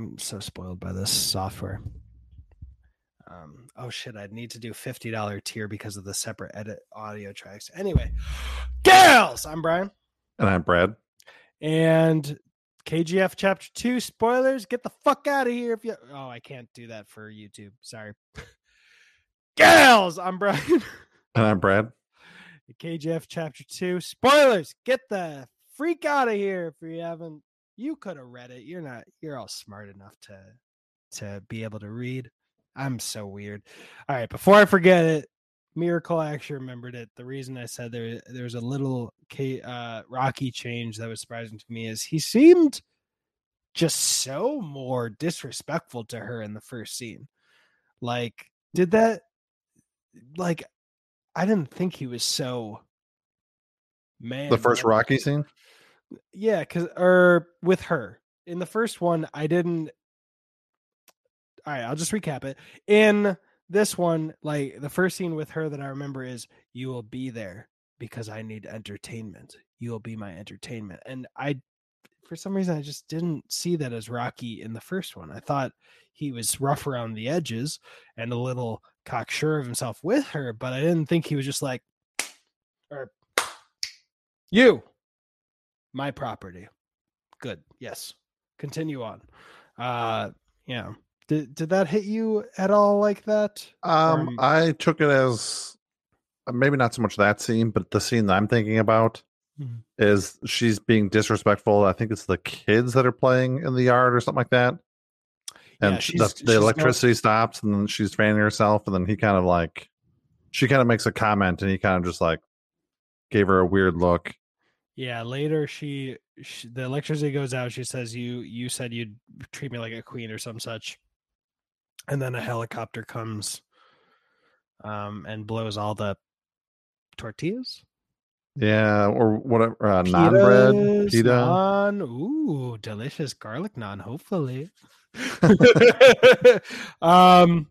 I'm so spoiled by this software. Um, oh shit, I'd need to do fifty dollar tier because of the separate edit audio tracks. Anyway, gals, I'm Brian, And I'm Brad. and KGF Chapter Two spoilers. Get the fuck out of here! If you oh, I can't do that for YouTube. Sorry, gals, I'm Brian. And I'm Brad. KGF Chapter Two spoilers. Get the freak out of here if you haven't. You could have read it. You're not. You're all smart enough to to be able to read. I'm so weird. All right, before I forget it, Miracle I actually remembered it. The reason I said there there's a little K, uh, Rocky change that was surprising to me is he seemed just so more disrespectful to her in the first scene. Like, did that? Like, I didn't think he was so. Man, The first. Rocky scene? Yeah, cause or with her in the first one, I didn't. All right, I'll just recap it. In this one, like the first scene with her that I remember is "You will be there because I need entertainment. You will be my entertainment." And I, for some reason, I just didn't see that as Rocky in the first one. I thought he was rough around the edges and a little cocksure of himself with her, but I didn't think he was just like, or you my property. Good. Yes. Continue on. Uh yeah. Did did that hit you at all like that? Um, Um, I took it as uh, maybe not so much that scene, but the scene that I'm thinking about Mhm. is she's being disrespectful. I think it's the kids that are playing in the yard or something like that. And Yeah, she's- the, she's the not- electricity stops and then she's fanning herself and then he kind of like she kind of makes a comment and he kind of just like gave her a weird look. Yeah, later she, she the electricity goes out. She says you you said you'd treat me like a queen or some such. And then a helicopter comes um and blows all the tortillas. Yeah, or whatever uh, non bread, pita. naan. Ooh, delicious garlic naan, hopefully. um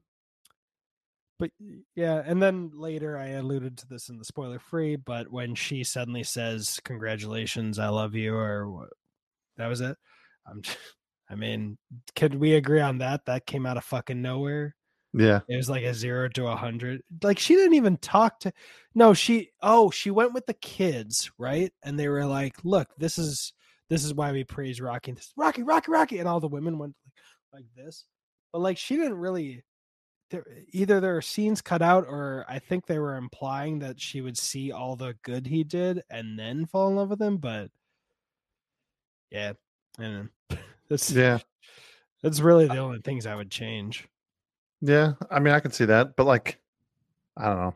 but yeah, and then later I alluded to this in the spoiler free, but when she suddenly says congratulations, I love you or what that was it. I'm I mean, could we agree on that? That came out of fucking nowhere. Yeah. It was like a zero to a hundred. Like she didn't even talk to. No, she. Oh, she went with the kids, right? And they were like, "Look, this is this is why we praise Rocky. This, Rocky, Rocky, Rocky." And all the women went like, like this. But like she didn't really. There, either there are scenes cut out, or I think they were implying that she would see all the good he did and then fall in love with him. But yeah, and that's Yeah. that's really the only things I would change. Yeah. I mean, I can see that, but like, I don't know.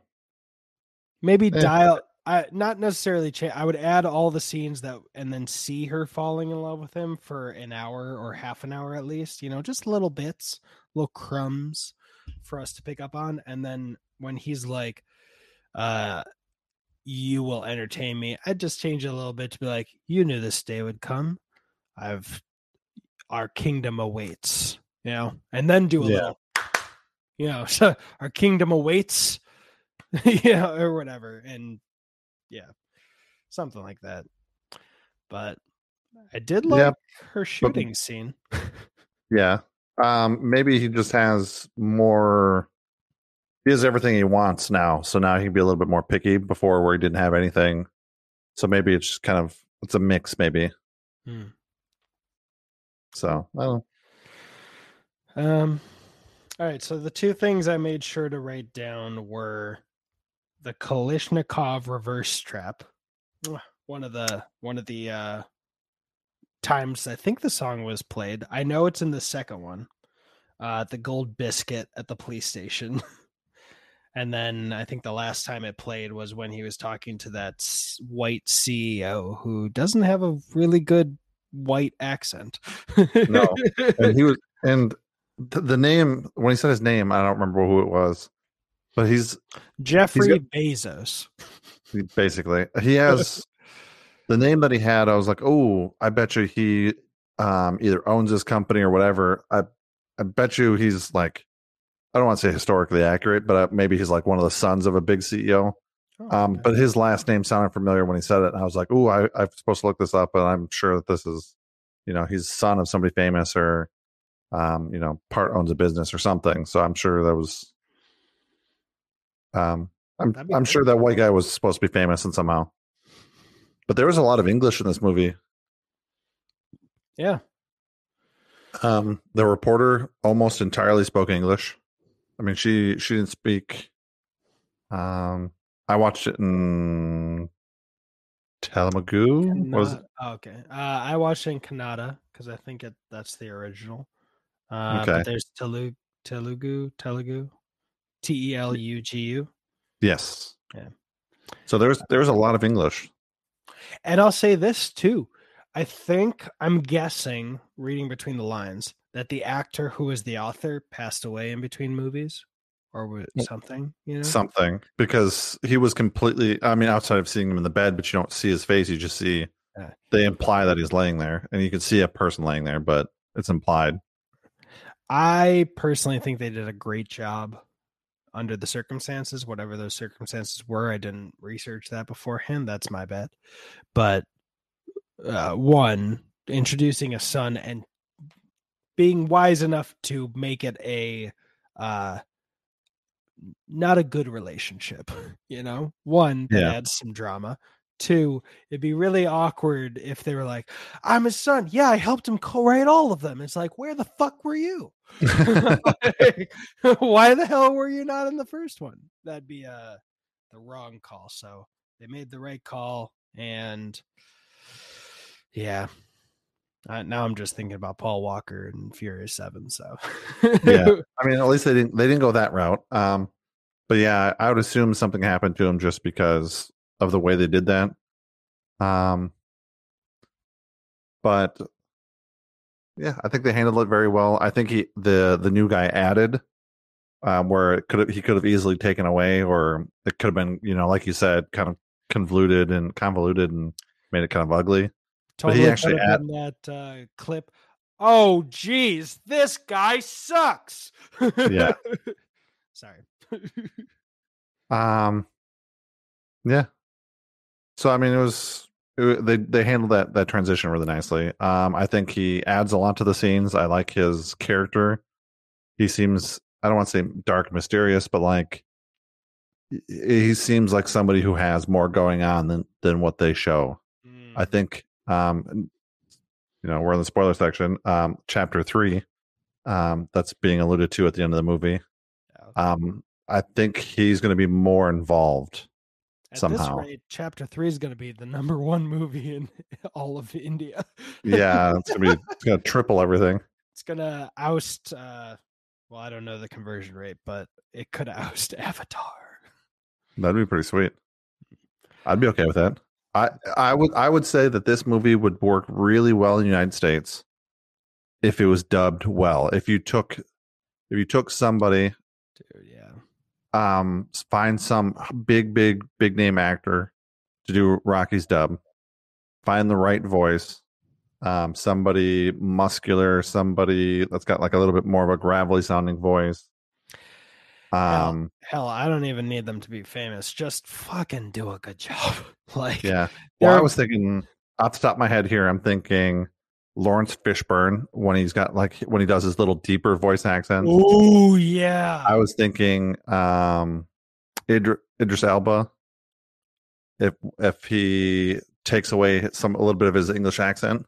maybe Eh. dial I not necessarily change. I would add all the scenes that and then see her falling in love with him for an hour or half an hour at least, you know, just little bits, little crumbs for us to pick up on and then when he's like uh you will entertain me. I'd just change it a little bit to be like you knew this day would come. I've our kingdom awaits, you know, and then do a Yeah. little you know, so our kingdom awaits yeah, or whatever. And yeah, something like that. But I did like Yeah, her shooting scene. Yeah. Um, maybe he just has more he has everything he wants now. So now he can be a little bit more picky before where he didn't have anything. So maybe it's just kind of it's a mix, maybe. Hmm. So I don't Um, all right. So the two things I made sure to write down were the Kalashnikov reverse. Mwah. One of the one of the uh times I think the song was played. I know it's in the second one. Uh the gold biscuit at the police station. and then I think the last time it played was when he was talking to that white CEO who doesn't have a really good white accent. No. and he was and th- the name when he said his name, I don't remember who it was. But he's Jeffrey Bezos. he- basically he has the name that he had i was like oh i bet you he um either owns this company or whatever i i bet you he's like i don't want to say historically accurate but uh, maybe he's like one of the sons of a big ceo Oh, um okay. but his last name sounded familiar when he said it and i was like oh i'm supposed to look this up and i'm sure that this is you know he's son of somebody famous or um, you know, part owns a business or something. So I'm sure that was. Um, I'm I'm sure that white guy was supposed to be famous and somehow. But there was a lot of English in this movie. Yeah. Um, the reporter almost entirely spoke English. I mean, she she didn't speak. Um, I watched it in Telugu. Was it? Oh, okay. Uh, I watched it in Kannada because I think it that's the original. Uh, Okay. But there's Telugu, Telugu, Telugu, T E L U G U. Yes. Yeah. So there's there's a lot of English. And I'll say this too. I think I'm guessing, reading between the lines, that the actor who was the author passed away in between movies or something, you know? Something because he was completely. I mean, outside of seeing him in the bed, but you don't see his face. You just see. Yeah. They imply that he's laying there, and you can see a person laying there, but it's implied. I personally think they did a great job under the circumstances, whatever those circumstances were. I didn't research that beforehand. That's my bet. But uh, one, introducing a son and being wise enough to make it a uh, not a good relationship, you know? One, that Yeah. adds some drama. Two, it'd be really awkward if they were like, I'm his son. Yeah, I helped him co-write all of them. It's like, where the fuck were you? Like, why the hell were you not in the first one? That'd be uh the wrong call. So they made the right call, and yeah. Uh, now I'm just thinking about Paul Walker and Furious Seven. So Yeah. I mean, at least they didn't they didn't go that route. Um, but yeah, I would assume something happened to him just because of the way they did that. Um, but yeah, I think they handled it very well. I think he the the new guy added um, where it could have he could have easily taken away, or it could have been you know like you said, kind of convoluted and convoluted and made it kind of ugly. But he actually could have add- been that uh, clip. Oh, geez, this guy sucks. Yeah. Sorry. Um, yeah. So I mean, it was it, they they handled that that transition really nicely. Um, I think he adds a lot to the scenes. I like his character. He seems I don't want to say dark, mysterious, but like he- seems like somebody who has more going on than than what they show. I Mm, think um, you know we're in the spoiler section. Um, chapter three, um, that's being alluded to at the end of the movie. Um, I think he's going to be more involved. At somehow. this rate, chapter three is going to be the number one movie in all of India. Yeah, it's gonna be it's gonna triple everything. it's going to oust. Uh, well, I don't know the conversion rate, but it could oust Avatar. That'd be pretty sweet. I'd be okay with that. I I would I would say that this movie would work really well in the United States if it was dubbed well. If you took if you took somebody Dude, yeah. Um find some big big big name actor to do Rocky's dub, find the right voice, um somebody muscular, somebody that's got like a little bit more of a gravelly sounding voice. Um Hell, I don't even need them to be famous. Just fucking do a good job. like, Yeah. Well, I was thinking off the top of my head here, I'm thinking Laurence Fishburne when he's got like when he does his little deeper voice accent. oh yeah. I was thinking um Idr- Idris Elba. If if he takes away some a little bit of his English accent,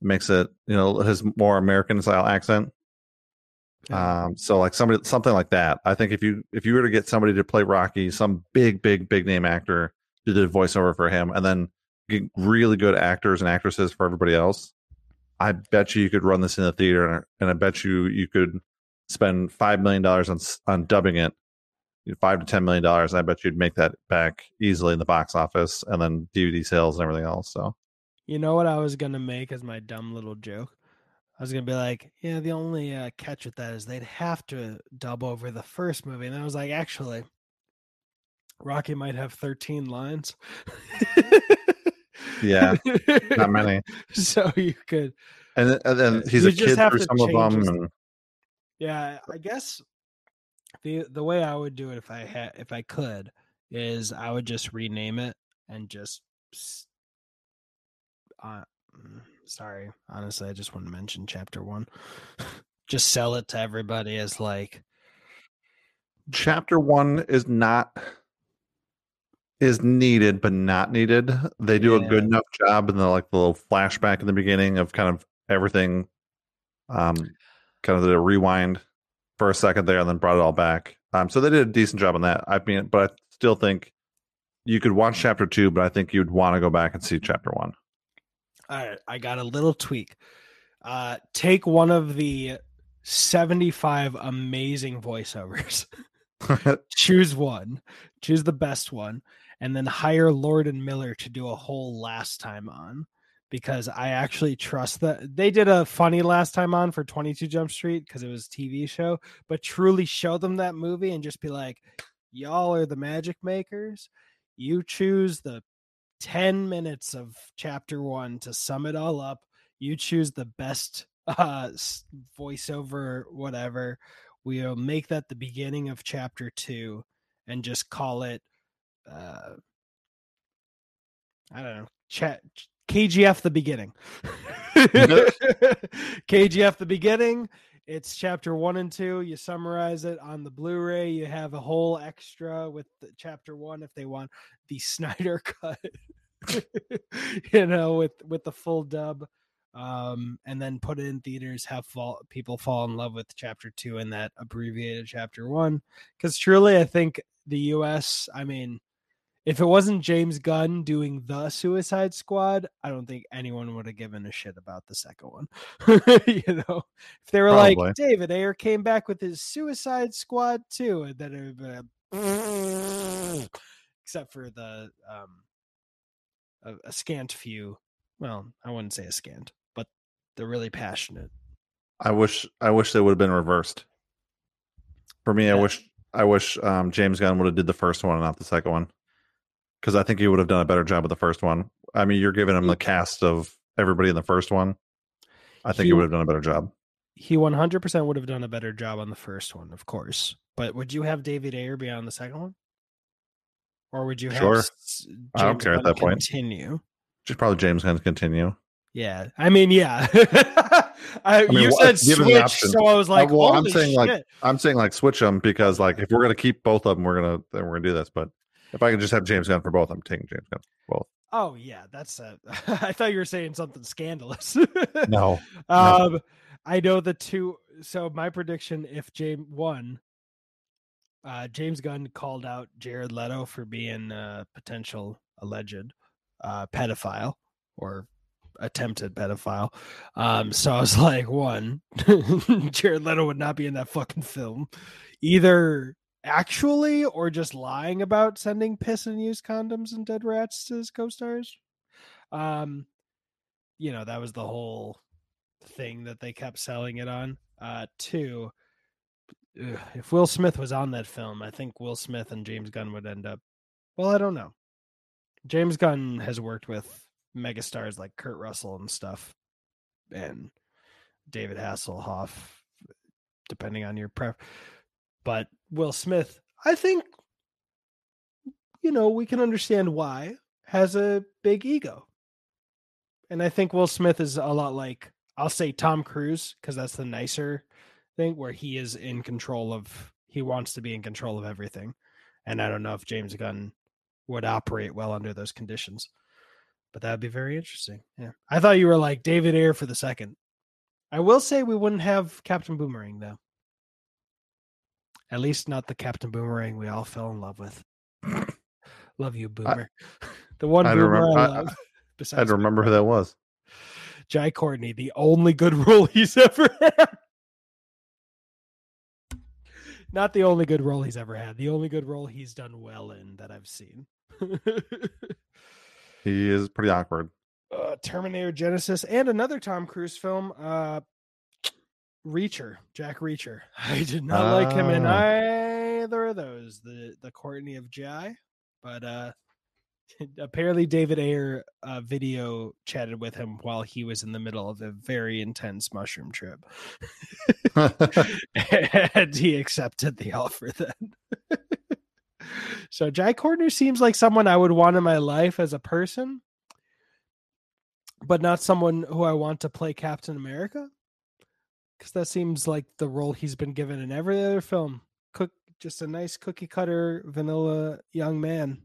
makes it you know his more American style accent. Yeah. Um, so like somebody something like that. I think if you if you were to get somebody to play Rocky, some big big big name actor to do the voiceover for him, and then get really good actors and actresses for everybody else, I bet you you could run this in the theater, and, I bet you you could spend five million dollars on on dubbing it, five to ten million dollars. I bet you'd make that back easily in the box office, and then DVD sales and everything else. So You know what I was gonna make as my dumb little joke? I was gonna be like, yeah, the only uh, catch with that is they'd have to dub over the first movie, and I was like, actually, Rocky might have thirteen lines. Yeah, not many. So you could, And, then- and then Uh, he's a kid to some of them, and yeah, I guess the the way I would do it if I had if I could is I would just rename it and just. Uh, sorry, honestly, I just want to mention chapter one. just sell it to everybody as like chapter one is not is needed but not needed. They do a good enough job in the like the little flashback in the beginning of kind of everything um kind of the rewind for a second there and then brought it all back. Um so they did a decent job on that. I mean but i still think you could watch chapter two but i think you'd want to go back and see chapter one. All right i got a little tweak. Uh take one of the 75 amazing voiceovers. Choose one. Choose the best one and then hire lord and miller to do a whole last time on because i actually trust that they did a funny last time on for 22 jump street because it was a tv show but truly show them that movie and just be like y'all are the magic makers. You choose the 10 minutes of chapter one to sum it all up. You choose the best uh voiceover whatever. We'll make that the beginning of chapter two and just call it uh i don't know chat kgf the beginning. Kgf the beginning it's chapter one and two you summarize it on the blu-ray you have a whole extra with chapter one if they want the snyder cut you know with with the full dub um and then put it in theaters have fall, people fall in love with chapter two and that abbreviated chapter one because truly i think the us i mean if it wasn't james gunn doing the suicide squad i don't think anyone would have given a shit about the second one you know if they were Probably. like david ayer came back with his suicide squad too and then it would have except for the um a, a scant few well i wouldn't say a scant but they're really passionate I wish I wish they would have been reversed. For me, I wish I wish um, James Gunn would have did the first one and not the second one, because I think he would have done a better job with the first one. I mean, you're giving him the cast of everybody in the first one. I think He- he would have done a better job. he 100% would have done a better job on the first one of course but would you have david ayer be on the second one or would you have Sure. s- I don't James care at that point. continue Just probably James Gunn continue. yeah i mean yeah I, mean, you said switch so i was uh, like well, I'm saying, like. I'm saying like switch them because like if we're gonna keep both of them, we're gonna then we're gonna do this. But if I can just have James Gunn for both, I'm taking James Gunn for both. oh yeah that's a, i thought you were saying something scandalous No, Um, I know the two. So my prediction, if James won, uh, James Gunn called out Jared Leto for being a potential alleged uh, pedophile or attempted pedophile. Um, so I was like, one, Jared Leto would not be in that fucking film, either actually or just lying about sending piss and used condoms and dead rats to his co-stars. Um, you know that was the whole thing that they kept selling it on. Uh, two, if Will Smith was on that film, I think Will Smith and James Gunn would end up. Well, I don't know. James Gunn has worked with megastars like Kurt Russell and stuff, and David Hasselhoff, depending on your pref. But Will Smith, I think, you know, we can understand why has a big ego. And I think Will Smith is a lot like I'll say Tom Cruise because that's the nicer thing where he is in control of he wants to be in control of everything. And I don't know if James Gunn would operate well under those conditions. But that would be very interesting. Yeah. I thought you were like David Ayer for the second. I will say we wouldn't have Captain Boomerang though. At least not the Captain Boomerang we all fell in love with. love you, Boomer. the one I Boomer remember- I, I- love. I don't remember who that was. Jai Courtney, the only good role he's ever had. Not the only good role he's ever had. The only good role he's done well in that I've seen. He is pretty awkward. uh, Terminator Genisys and another Tom Cruise film, uh, Reacher, Jack Reacher. I did not like him in Ah. either of those. The the Courtney of Jai, but uh, apparently David Ayer uh, video chatted with him while he was in the middle of a very intense mushroom trip, and he accepted the offer then. so Jai Courtney seems like someone I would want in my life as a person, but not someone who I want to play Captain America. Because that seems like the role he's been given in every other film. Cook, just a nice cookie cutter, vanilla young man,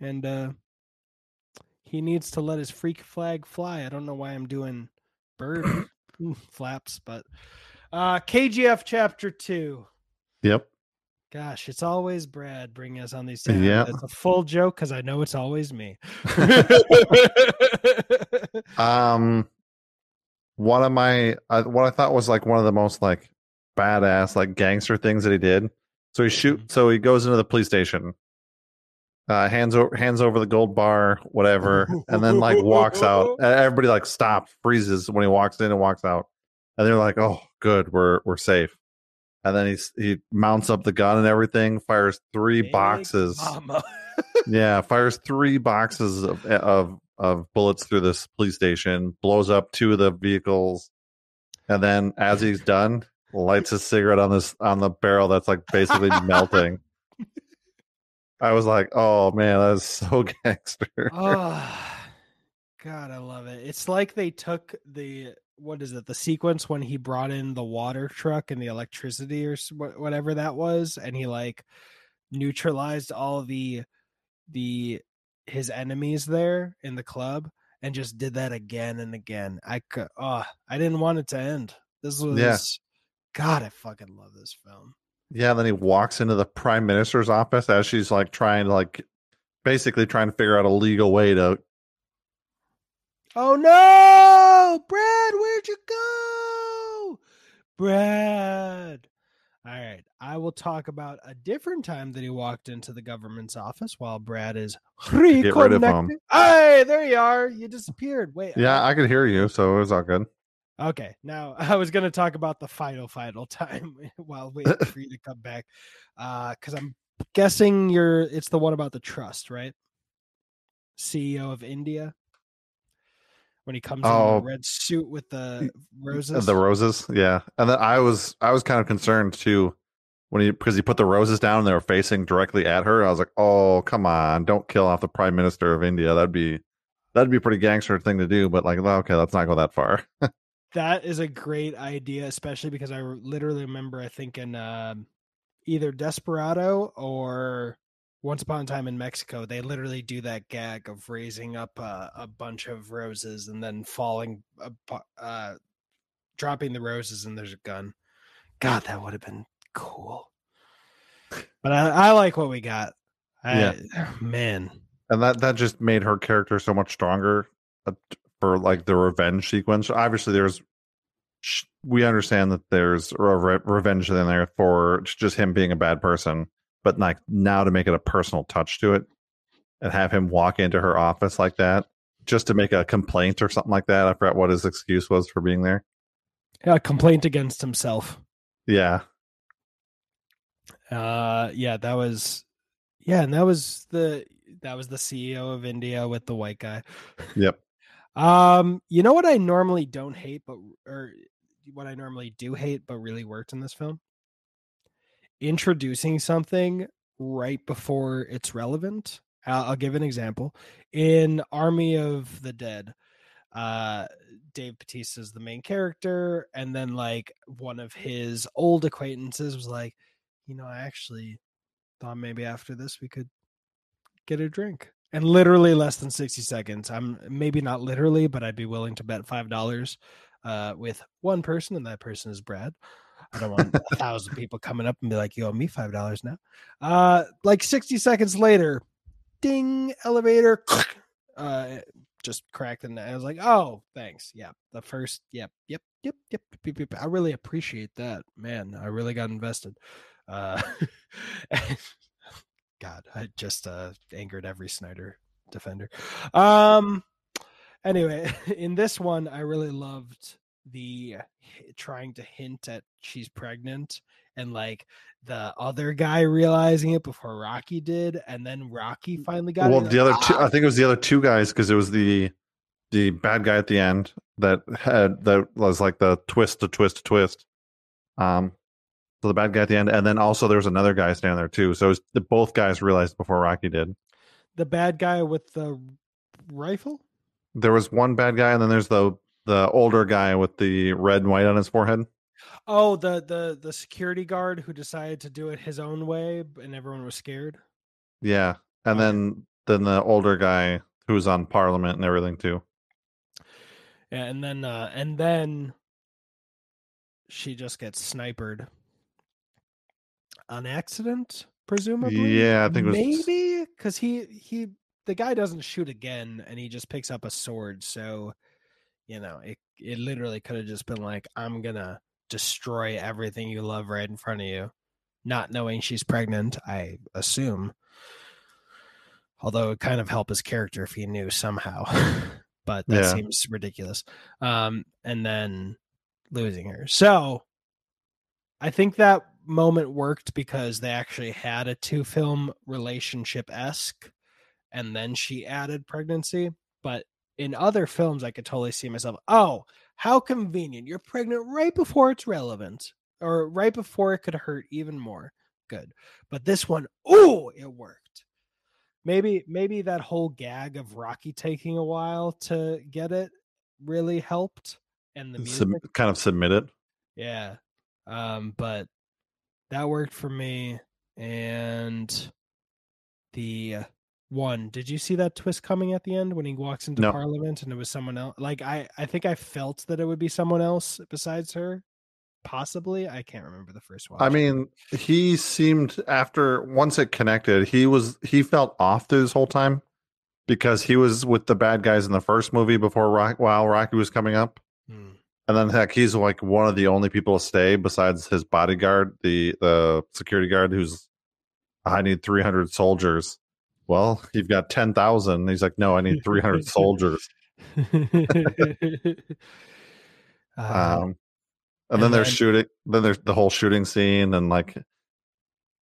and uh he needs to let his freak flag fly. I don't know why I'm doing bird flaps, but uh KGF chapter two. Yep. Gosh, it's always Brad bringing us on these. Tabs. Yeah. it's a full joke because I know it's always me. Um, one of my uh, what I thought was like one of the most like badass like gangster things that he did. So he shoot. So he goes into the police station, uh, hands over hands over the gold bar, whatever, and then like walks out. And Everybody like stops, freezes when he walks in and walks out, and they're like, "Oh, good, we're we're safe." And then he's he mounts up the gun and everything, fires three Big boxes yeah, fires three boxes of of of bullets through this police station, blows up two of the vehicles, and then as he's done, lights a cigarette on this on the barrel that's like basically melting. I was like, "Oh man, that is so gangster." oh, God, I love it. It's like they took the what is it? The sequence when he brought in the water truck and the electricity or whatever that was, and he like neutralized all the the his enemies there in the club, and just did that again and again. I could, oh, I didn't want it to end. This was, Yeah. God, I fucking love this film. Yeah, then he walks into the prime minister's office as she's like trying to like basically trying to figure out a legal way to Oh no, Brad, where'd you go? Brad. All right, I will talk about a different time that he walked into the government's office while Brad is get rid of him. Hey, there you are. You disappeared. Wait. Yeah, I- I could hear you, so it was all good. okay. Now I was going to talk about the final, final time while waiting for you to come back, Uh, because I'm guessing you're. It's the one about the trust, right? CEO of India. When he comes in Oh. the red suit with the roses. The roses, yeah. And then I was I was kind of concerned too when he because he put the roses down and they were facing directly at her. I was like, oh come on, don't kill off the prime minister of India. That'd be that'd be a pretty gangster thing to do. But like, okay, let's not go that far. That is a great idea, especially because I literally remember I think in um, either Desperado or Once Upon a Time in Mexico, they literally do that gag of raising up a, a bunch of roses and then falling, uh, dropping the roses, and there's a gun. God, that would have been cool. But I, I like what we got. I, Yeah. man. and that that just made her character so much stronger uh, for like the revenge sequence. Obviously, there's we understand that there's a re- revenge in there for just him being a bad person, but like now to make it a personal touch to it and have him walk into her office like that just to make a complaint or something like that. I forgot what his excuse was for being there. Yeah, a complaint against himself. Yeah, Uh yeah, that was yeah, and that was the that was the CEO of India with the white guy. yep. Um, you know what I normally don't hate, but or what I normally do hate, but really worked in this film? Introducing something right before it's relevant. I'll, give an example. In Army of the Dead, uh, Dave Bautista is the main character, and then like one of his old acquaintances was like, you know, I actually thought maybe after this we could get a drink. And literally less than 60 seconds. I'm maybe not literally, but I'd be willing to bet five dollars uh with one person, and that person is Brad. I don't want a thousand people coming up and be like, you owe me five dollars now. Uh like 60 seconds later, ding, elevator uh just cracked and I was like, oh, thanks. Yeah. The first, yep, yep, yep, yep, yep, yep. I really appreciate that. Man, I really got invested. Uh God, I just uh angered every Snyder defender. Um anyway, in this one I really loved the trying to hint at she's pregnant and like the other guy realizing it before Rocky did and then Rocky finally got well, it. the other like, two, "Ah!" I think it was the other two guys because it was the the bad guy at the end that had that was like the twist, to twist, to twist. Um, so the bad guy at the end, and then also there was another guy standing there too. So it was, the both guys realized before Rocky did. the bad guy with the rifle. There was one bad guy, and then there's the the older guy with the red and white on his forehead. Oh, the the the security guard who decided to do it his own way, and everyone was scared. Yeah, and then then the older guy who's on Parliament and everything too. Yeah, and then uh and then she just gets sniped on accident, presumably. Yeah, I think it was- maybe because he he the guy doesn't shoot again, and he just picks up a sword. So you know, it it literally could have just been like, "I'm gonna destroy everything you love right in front of you," not knowing she's pregnant. I assume. Although it kind of help his character if he knew somehow, but that Yeah. seems ridiculous. Um, and then losing her. So I think that moment worked because they actually had a two film relationship esque, and then she added pregnancy. But in other films, I could totally see myself. Oh, how convenient! You're pregnant right before it's relevant, or right before it could hurt even more. Good, but this one, oh, it worked. Maybe, maybe that whole gag of Rocky taking a while to get it really helped, and the music Sub- kind of submit it. yeah. Um, but that worked for me. And the uh, one, did you see that twist coming at the end when he walks into No. Parliament and it was someone else? Like I, I think I felt that it would be someone else besides her. Possibly. I can't remember the first one. I mean, he seemed after once it connected, he was he felt off this whole time because he was with the bad guys in the first movie before Rock while Rocky was coming up. Hmm. And then heck, he's like one of the only people to stay besides his bodyguard, the the security guard who's I need 300 soldiers. Well, you've got 10,000. He's like, "No, I need 300 soldiers." um, Um and, and then there's then- shooting then there's the whole shooting scene and like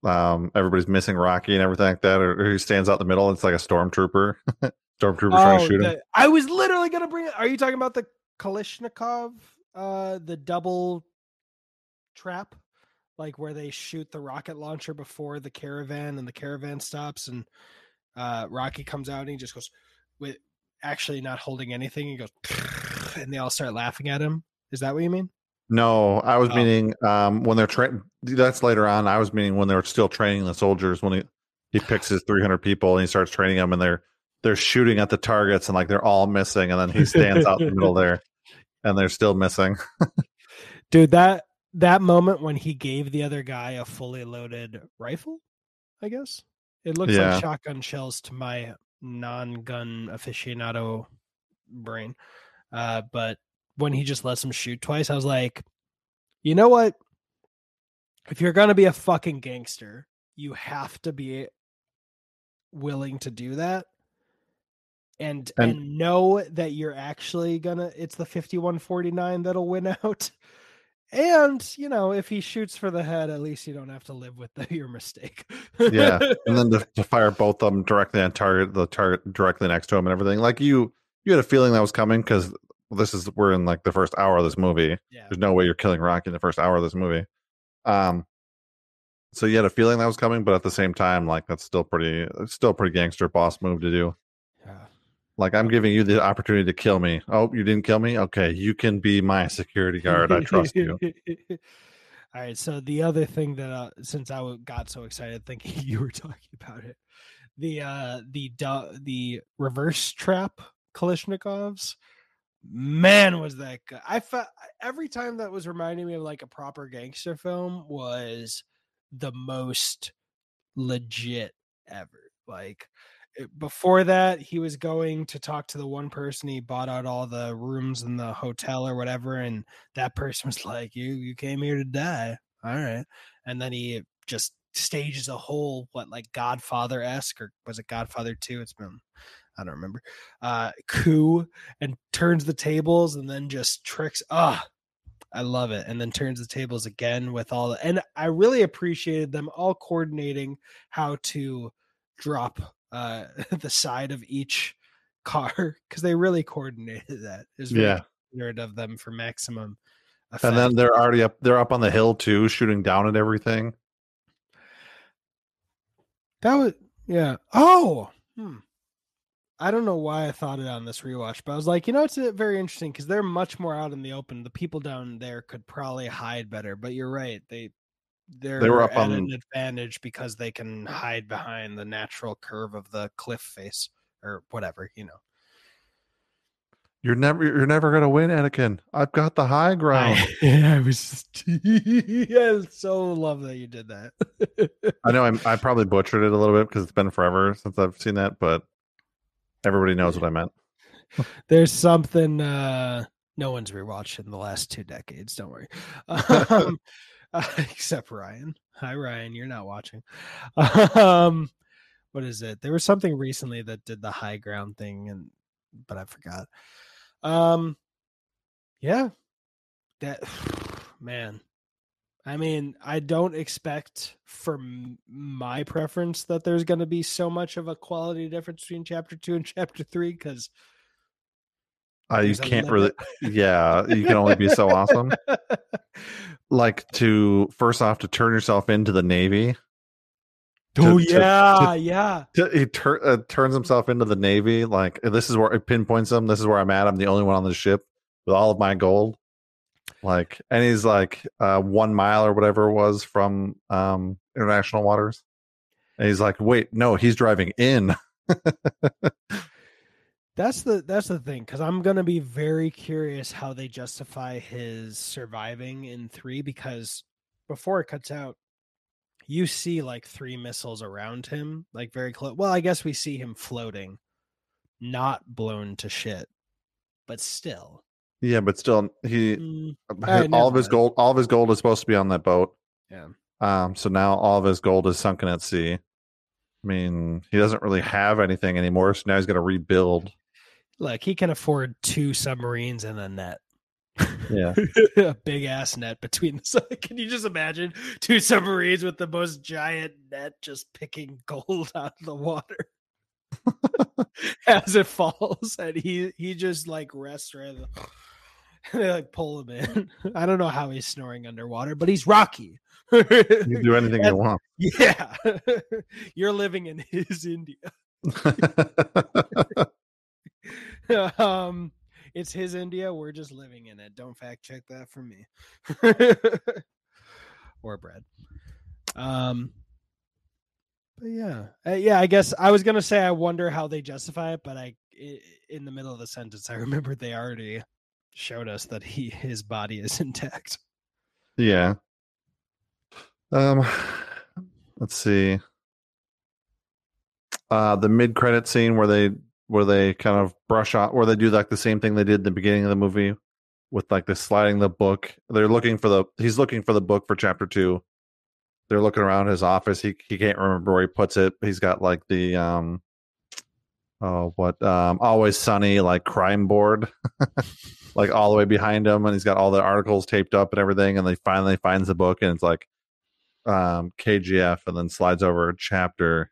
um everybody's missing Rocky and everything like that or, or he stands out in the middle it's like a stormtrooper. stormtrooper trying to Oh, shoot him. the- I was literally gonna bring it. Are you talking about the Kalashnikov, uh, the double trap, like where they shoot the rocket launcher before the caravan and the caravan stops and uh, Rocky comes out and he just goes with actually not holding anything. He goes and they all start laughing at him. Is that what you mean? No, I was Oh. meaning um when they're tra- that's later on. I was meaning when they were still training the soldiers when he he picks his 300 people and he starts training them and they're they're shooting at the targets and like they're all missing and then he stands out in the middle there and they're still missing. Dude, that that moment when he gave the other guy a fully loaded rifle, I guess. It looks Yeah. like shotgun shells to my non-gun aficionado brain. Uh, but when he just lets him shoot twice, I was like, you know what? If you're gonna be a fucking gangster, you have to be willing to do that. And, And- and know that you're actually gonna it's the 5149 that'll win out. And you know, if he shoots for the head, at least you don't have to live with the, your mistake. yeah. And then to, to fire both of them directly on target, the target directly next to him and everything. Like you you had a feeling that was coming cuz this is we're in like the first hour of this movie. yeah. There's no way you're killing Rocky in the first hour of this movie. Um, so you had a feeling that was coming, but at the same time, like that's still pretty, still pretty gangster boss move to do. Like I'm giving you the opportunity to kill me. Oh, you didn't kill me? Okay, you can be my security guard. I trust you. All right. So the other thing that uh, since I got so excited thinking you were talking about it, the uh the the reverse trap Kalashnikovs, man, was that good. I felt every time that was reminding me of like a proper gangster film was the most legit ever. Like before that, he was going to talk to the one person he bought out all the rooms in the hotel or whatever, and that person was like, "You you came here to die, all right." And then he just stages a whole what like Godfather esque or was it Godfather two? It's been I don't remember. Uh, coup and turns the tables and then just tricks. Ah, I love it. And then turns the tables again with all the, and I really appreciated them all coordinating how to drop uh the side of each car because they really coordinated that. It Yeah. considerate of them for maximum effect. And then they're already up, they're up on the hill too, shooting down at everything. that was yeah. Oh, hmm. I don't know why I thought it on this rewatch, but I was like, you know, it's uh, very interesting because they're much more out in the open. The people down there could probably hide better, but you're right. They they're They were up on- an advantage because they can hide behind the natural curve of the cliff face or whatever, you know. You're never you're never gonna win, Anakin. I've got the high ground. I, I was just, I so love that you did that. I know I'm, I probably butchered it a little bit because it's been forever since I've seen that, but everybody knows what I meant. There's something uh no one's rewatched in the last two decades. Don't worry, um, uh, except Ryan. Hi, Ryan. You're not watching. Um, what is it? There was something recently that did the high ground thing, and but I forgot. Um, yeah, that man. I mean, I don't expect for my preference that there's going to be so much of a quality difference between chapter two and chapter three because I you can't really yeah, you can only be so awesome. Like to first off to turn yourself into the Navy. oh to- to- yeah, yeah. To- He tur- uh, turns himself into the Navy. Like this is where it pinpoints him. This is where I'm at. I'm the only one on the ship with all of my gold. Like, and he's like uh, one mile or whatever it was from um, international waters. And he's like, wait, no, he's driving in. That's the that's the thing because I'm gonna be very curious how they justify his surviving in three because before it cuts out, you see like three missiles around him, like very close. Well, I guess we see him floating, not blown to shit, but still. Yeah, but still, he Mm, all right, of his gold, all of his gold is supposed to be on that boat. yeah. Um, so now all of his gold is sunken at sea. I mean, he doesn't really have anything anymore, so now he's got to rebuild. Look, he can afford two submarines and a net. Yeah, a big ass net between the. Can you just imagine two submarines with the most giant net just picking gold out of the water as it falls, and he he just like rests right. the- And they like pull him in. I don't know how he's snoring underwater, but he's Rocky. you can do anything you want. yeah, you're living in his India. um it's his india we're just living in it don't fact check that for me or bread um but yeah Uh, yeah i guess i was gonna say i wonder how they justify it but i in the middle of the sentence i remember they already showed us that he his body is intact yeah. Um, let's see. Uh, the mid credit scene where they where they kind of brush off, where they do like the same thing they did in the beginning of the movie with like the sliding the book. They're looking for the he's looking for the book for chapter two. They're looking around his office. He he can't remember where he puts it. He's got like the um oh what um always sunny like crime board like all the way behind him and he's got all the articles taped up and everything and they finally finds the book and it's like um KGF and then slides over chapter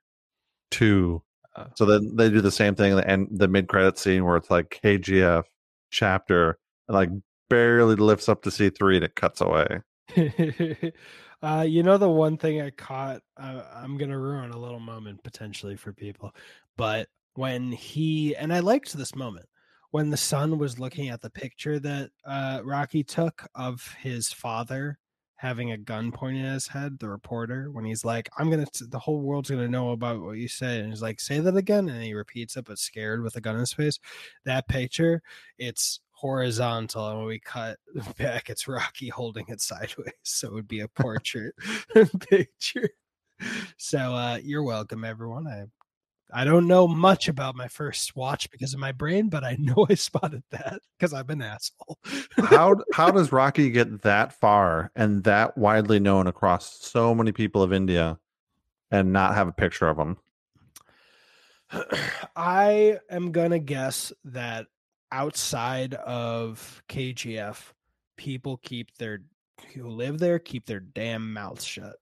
2 Oh. So then they do the same thing and the mid credit scene where it's like KGF chapter and like barely lifts up to C3 and it cuts away uh, you know the one thing I caught. Uh, I'm gonna ruin a little moment potentially for people, but when he and I liked this moment when the son was looking at the picture that uh, Rocky took of his father having a gun pointed at his head. The reporter when he's like, "I'm gonna," t- the whole world's gonna know about what you said, and he's like, "Say that again," and he repeats it, but scared with a gun in his face. That picture, it's horizontal and when we cut back it's rocky holding it sideways so it would be a portrait picture so uh you're welcome everyone i i don't know much about my first watch because of my brain but i know i spotted that because i'm an asshole how how does Rocky get that far and that widely known across so many people of India and not have a picture of him I am gonna guess that outside of KGF, people keep their who live there keep their damn mouths shut.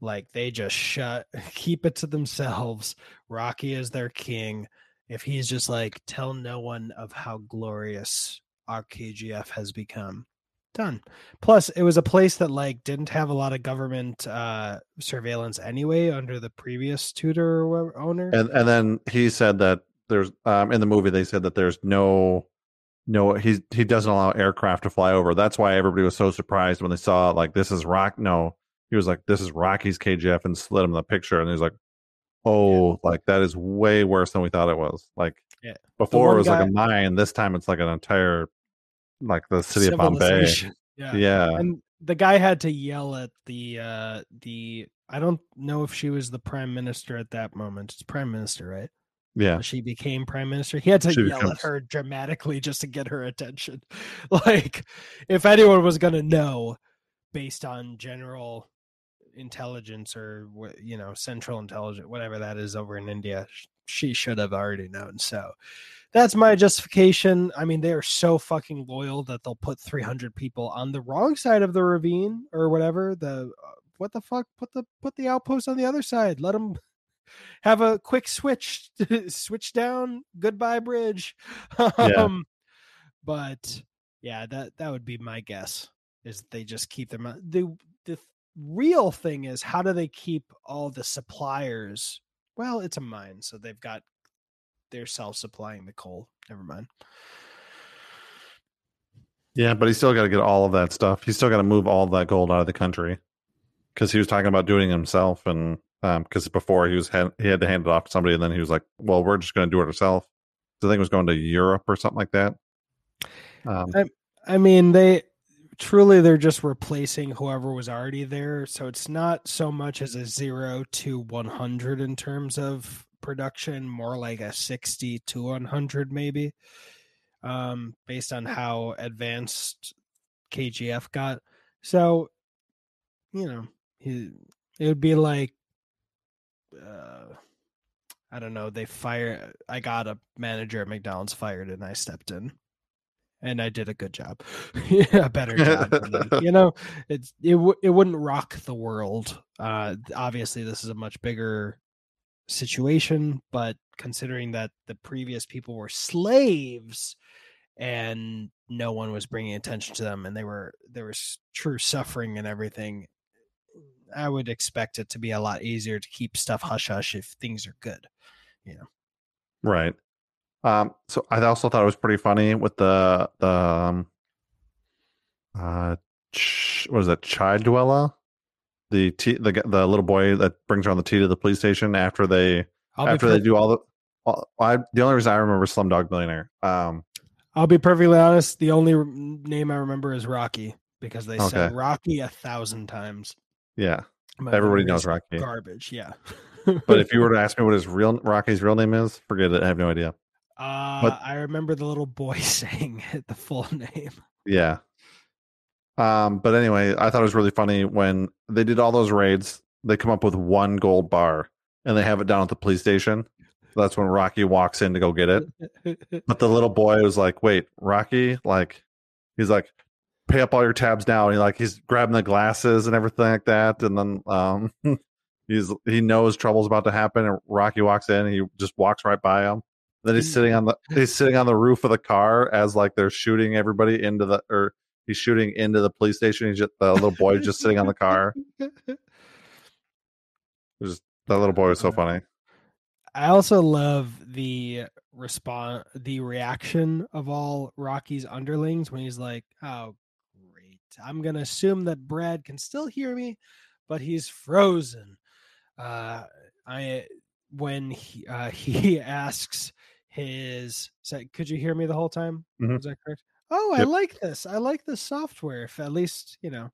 Like they just shut, keep it to themselves. Rocky is their king. If he's just like, tell no one of how glorious our KGF has become. Done. Plus, it was a place that like didn't have a lot of government uh surveillance anyway under the previous tutor or owner. and and then he said that there's um in the movie they said that there's no no he he doesn't allow aircraft to fly over. That's why everybody was so surprised when they saw like this is rock. No, he was like this is Rocky's KGF and slid him the picture, and he's like, oh, yeah. like that is way worse than we thought it was. Like yeah. before it was guy, like a mine. This time it's like an entire like the city of Bombay. Yeah. yeah. And the guy had to yell at the uh the I don't know if she was the prime minister at that moment. It's prime minister, right? Yeah. She became prime minister. He had to she yell becomes... at her dramatically just to get her attention. Like if anyone was going to know based on general intelligence or you know central intelligence whatever that is over in India, she should have already known. So that's my justification. I mean, they are so fucking loyal that they'll put 300 people on the wrong side of the ravine or whatever. The uh, what the fuck? Put the put the outpost on the other side. Let them have a quick switch, switch down. Goodbye, bridge. Yeah. um, but yeah, that that would be my guess. Is they just keep their them the the real thing is how do they keep all the suppliers? Well, it's a mine, so they've got they're self-supplying the coal. Never mind. Yeah, but he's still got to get all of that stuff. He's still got to move all that gold out of the country because he was talking about doing it himself, and because um, before he was had, he had to hand it off to somebody, and then he was like, "Well, we're just going to do it ourselves." So I think it was going to Europe or something like that. Um, I, I mean, they truly they're just replacing whoever was already there, so it's not so much as a zero to one hundred in terms of production, more like a 60 to 100 maybe, um, based on how advanced KGF got. So, you know, he, it would be like, uh, I don't know, they fire. I got a manager at McDonald's fired and I stepped in and I did a good job, a better job. you know, it's it w- it wouldn't rock the world. Uh, obviously, this is a much bigger situation, but considering that the previous people were slaves and no one was bringing attention to them and they were there was true suffering and everything i would expect it to be a lot easier to keep stuff hush hush if things are good you know right um so i also thought it was pretty funny with the the um uh ch- what is it chai dweller the tea, the the little boy that brings her on the tea to the police station after they I'll after they do all the. Well, I, the only reason I remember Slumdog Millionaire. Um, I'll be perfectly honest. The only name I remember is Rocky because they okay. said Rocky a thousand times. Yeah, My everybody knows Rocky. Garbage. Yeah. but if you were to ask me what his real Rocky's real name is, forget it. I have no idea. Uh, but, I remember the little boy saying it, the full name. Yeah. Um, but anyway, I thought it was really funny when they did all those raids. They come up with one gold bar, and they have it down at the police station. That's when Rocky walks in to go get it. but the little boy was like, "Wait, Rocky!" Like, he's like, "Pay up all your tabs now." And he like he's grabbing the glasses and everything like that, and then um, he's he knows trouble's about to happen. And Rocky walks in, and he just walks right by him. Then he's sitting on the he's sitting on the roof of the car as like they're shooting everybody into the or he's shooting into the police station. He's just the little boy just sitting on the car. Just that little boy was so funny. I also love the response, the reaction of all Rocky's underlings when he's like, "Oh, great! I'm gonna assume that Brad can still hear me, but he's frozen." Uh, I when he uh, he asks his, "Could you hear me the whole time?" Mm-hmm. Is that correct? Oh, I like this. I like this software. If at least you know,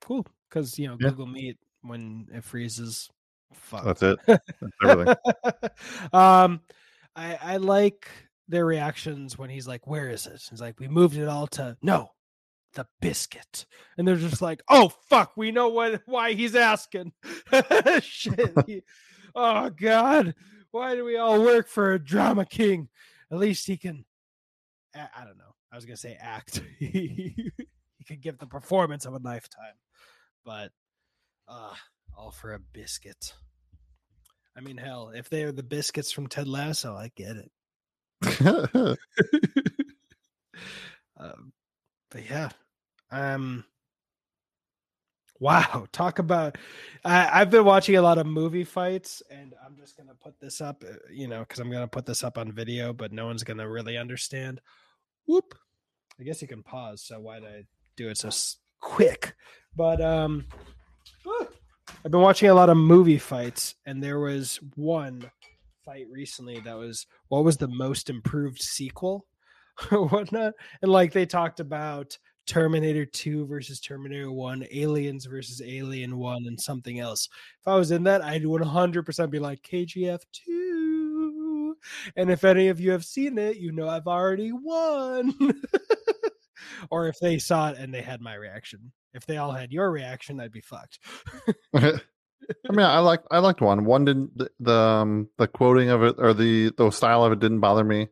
cool. Because you know, yeah. Google Meet when it freezes. Fuck. That's it. That's everything. um, I I like their reactions when he's like, "Where is it?" He's like, "We moved it all to no, the biscuit," and they're just like, "Oh fuck, we know what why he's asking." Shit. He, oh god, why do we all work for a drama king? At least he can. I don't know. I was gonna say act. he could give the performance of a lifetime, but uh, all for a biscuit. I mean, hell, if they are the biscuits from Ted Lasso, I get it. um, but yeah, um, Wow, talk about. I, I've been watching a lot of movie fights, and I'm just gonna put this up, uh, you know, because I'm gonna put this up on video, but no one's gonna really understand. Whoop. I guess you can pause. So why did I do it so quick? But um, I've been watching a lot of movie fights, and there was one fight recently that was what was the most improved sequel or whatnot, and like they talked about Terminator 2 versus Terminator 1, Aliens versus Alien 1, and something else. If I was in that, I'd 100% be like KGF 2. And if any of you have seen it, you know I've already won. or if they saw it and they had my reaction. If they all had your reaction, I'd be fucked. I mean, I like I liked one. One didn't the the, um, the quoting of it or the the style of it didn't bother me.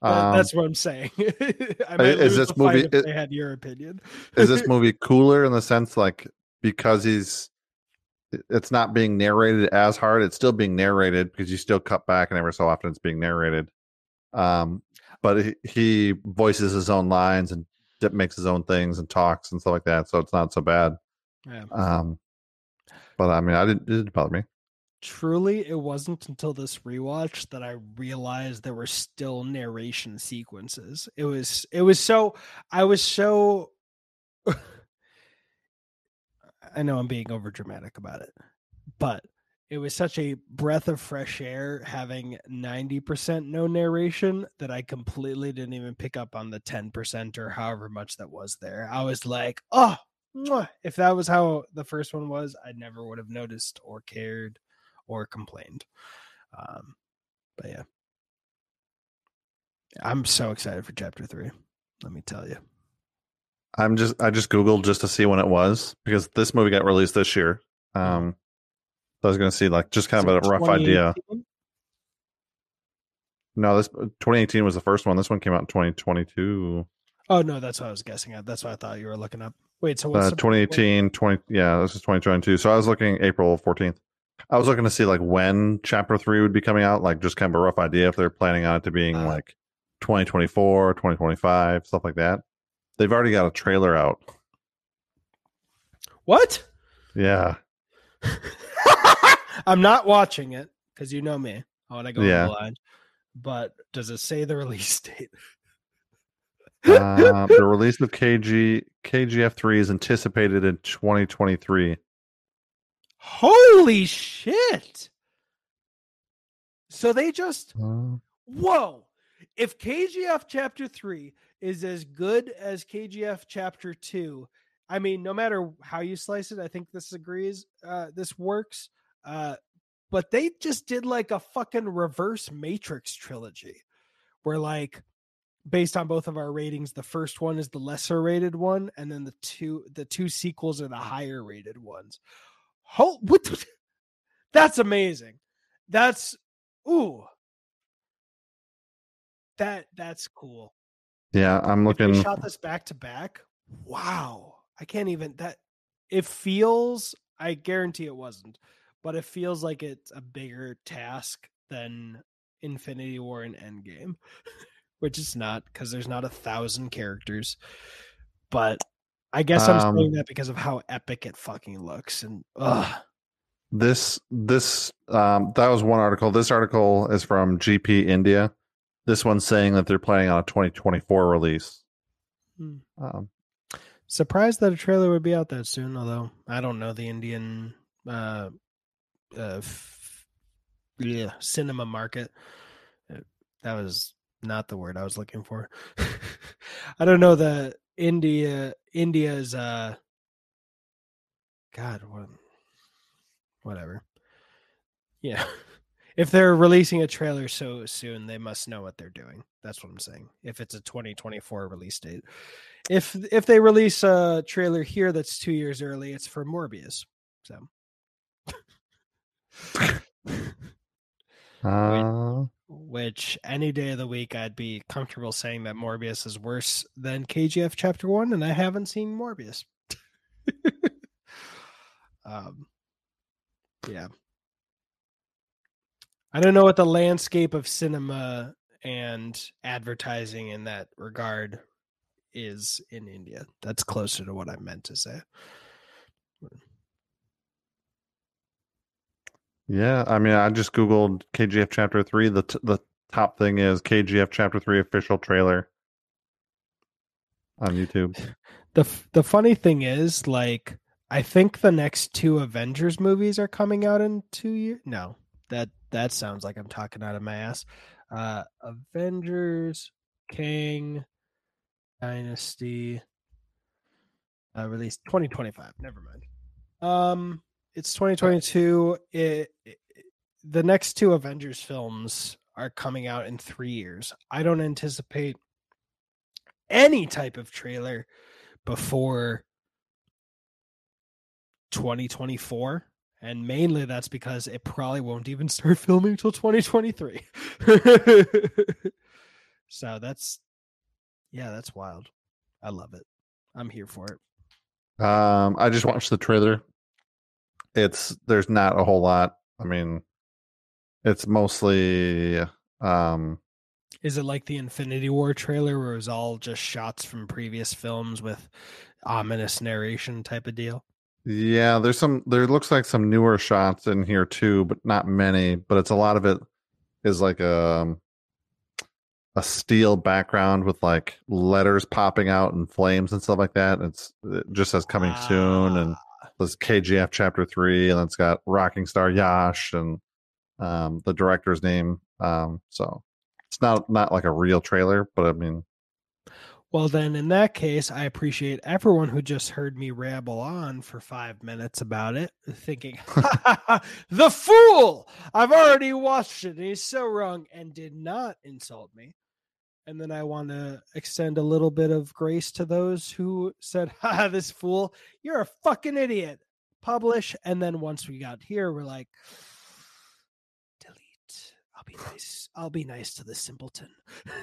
Um, That's what I'm saying. I might is this movie- it- they had your opinion. is this movie cooler in the sense like because he's it's not being narrated as hard it's still being narrated because you still cut back and every so often it's being narrated um but he, he voices his own lines and makes his own things and talks and stuff like that so it's not so bad Yeah. um but i mean i didn't it didn't bother me truly it wasn't until this rewatch that i realized there were still narration sequences. It was it was so i was so i know i'm being over dramatic about it but it was such a breath of fresh air having 90% no narration that i completely didn't even pick up on the 10% or however much that was there. I was like oh if that was how the first one was i never would have noticed or cared or complained. Um, but yeah, I'm so excited for chapter three. Let me tell you. i'm just i just googled just to see when it was because this movie got released this year um so i was going to see like just kind Is of a rough idea no this 2018 was the first one this one came out in 2022 Oh no, that's what I was guessing at. That's what I thought you were looking up. Wait, so what's uh, 2018 20 yeah this is 2022 so i was looking april 14th i was looking to see like when chapter 3 would be coming out like just kind of a rough idea if they're planning on it to being Uh. like 2024 2025 stuff like that they've already got a trailer out What? yeah I'm not watching it because you know me. I want to go Yeah. blind. But does it say the release date? uh, the release of kg kgf3 is anticipated in 2023 Holy shit! So they just Whoa. If KGF chapter 3 is as good as KGF chapter 2, I mean, no matter how you slice it, I think this agrees, uh, this works. Uh, but they just did like a fucking reverse Matrix trilogy where, like, based on both of our ratings, the first one is the lesser rated one, and then the two the two sequels are the higher rated ones. Ho- what the- that's amazing. That's ooh. That that's cool. yeah i'm looking shot this back to back. Wow. I can't even that it feels I guarantee it wasn't, but it feels like it's a bigger task than Infinity War and Endgame, which it's not because there's not a thousand characters. But I guess I'm saying Um, that because of how epic it fucking looks. And ugh. this this um that was one article this article is from gp india this one's saying that they're planning on a 2024 release Hmm. um surprised that a trailer would be out that soon although i don't know the indian uh uh f- yeah cinema market Uh, that was not the word i was looking for i don't know the india india's uh god what whatever. Yeah. If they're releasing a trailer so soon they must know what they're doing. That's what i'm saying if it's a 2024 release date. If if they release a trailer here that's two years early it's for morbius so. Uh, which any day of the week i'd be comfortable saying that morbius is worse than kgf chapter one and i haven't seen morbius. Um yeah. I don't know what the landscape of cinema and advertising in that regard is in india. That's closer to what i meant to say Yeah, I mean, I just googled KGF Chapter Three. The t- the top thing is KGF Chapter Three official trailer on YouTube. The f- the funny thing is, like, I think the next two Avengers movies are coming out in two years. No, that that sounds like I'm talking out of my ass. Uh, Avengers, Kang, Dynasty, uh, released 2025. Never mind. Um, it's 2022. It, it, the next two Avengers films are coming out in three years. I don't anticipate any type of trailer before 2024 and mainly that's because it probably won't even start filming until 2023 so that's yeah that's wild i love it i'm here for it Um, I just watched the trailer. It's there's not a whole lot. I mean, it's mostly um is it like the infinity war trailer where it was all just shots from previous films with ominous narration type of deal yeah, there's some there looks like some newer shots in here too, but not many, but it's a lot of it is like a a steel background with like letters popping out and flames and stuff like that. It's it just says coming soon and Ah, this KGF chapter three, and it's got Rocking Star Yash and um, the director's name. Um, so it's not not like a real trailer, but I mean, Well, then, in that case, I appreciate everyone who just heard me ramble on for five minutes about it, thinking, the fool! I've already watched it and he's so wrong, and did not insult me. And then I want to extend a little bit of grace to those who said, ha, this fool, you're a fucking idiot. Publish. And then once we got here, we're like, delete. I'll be nice. I'll be nice to the simpleton.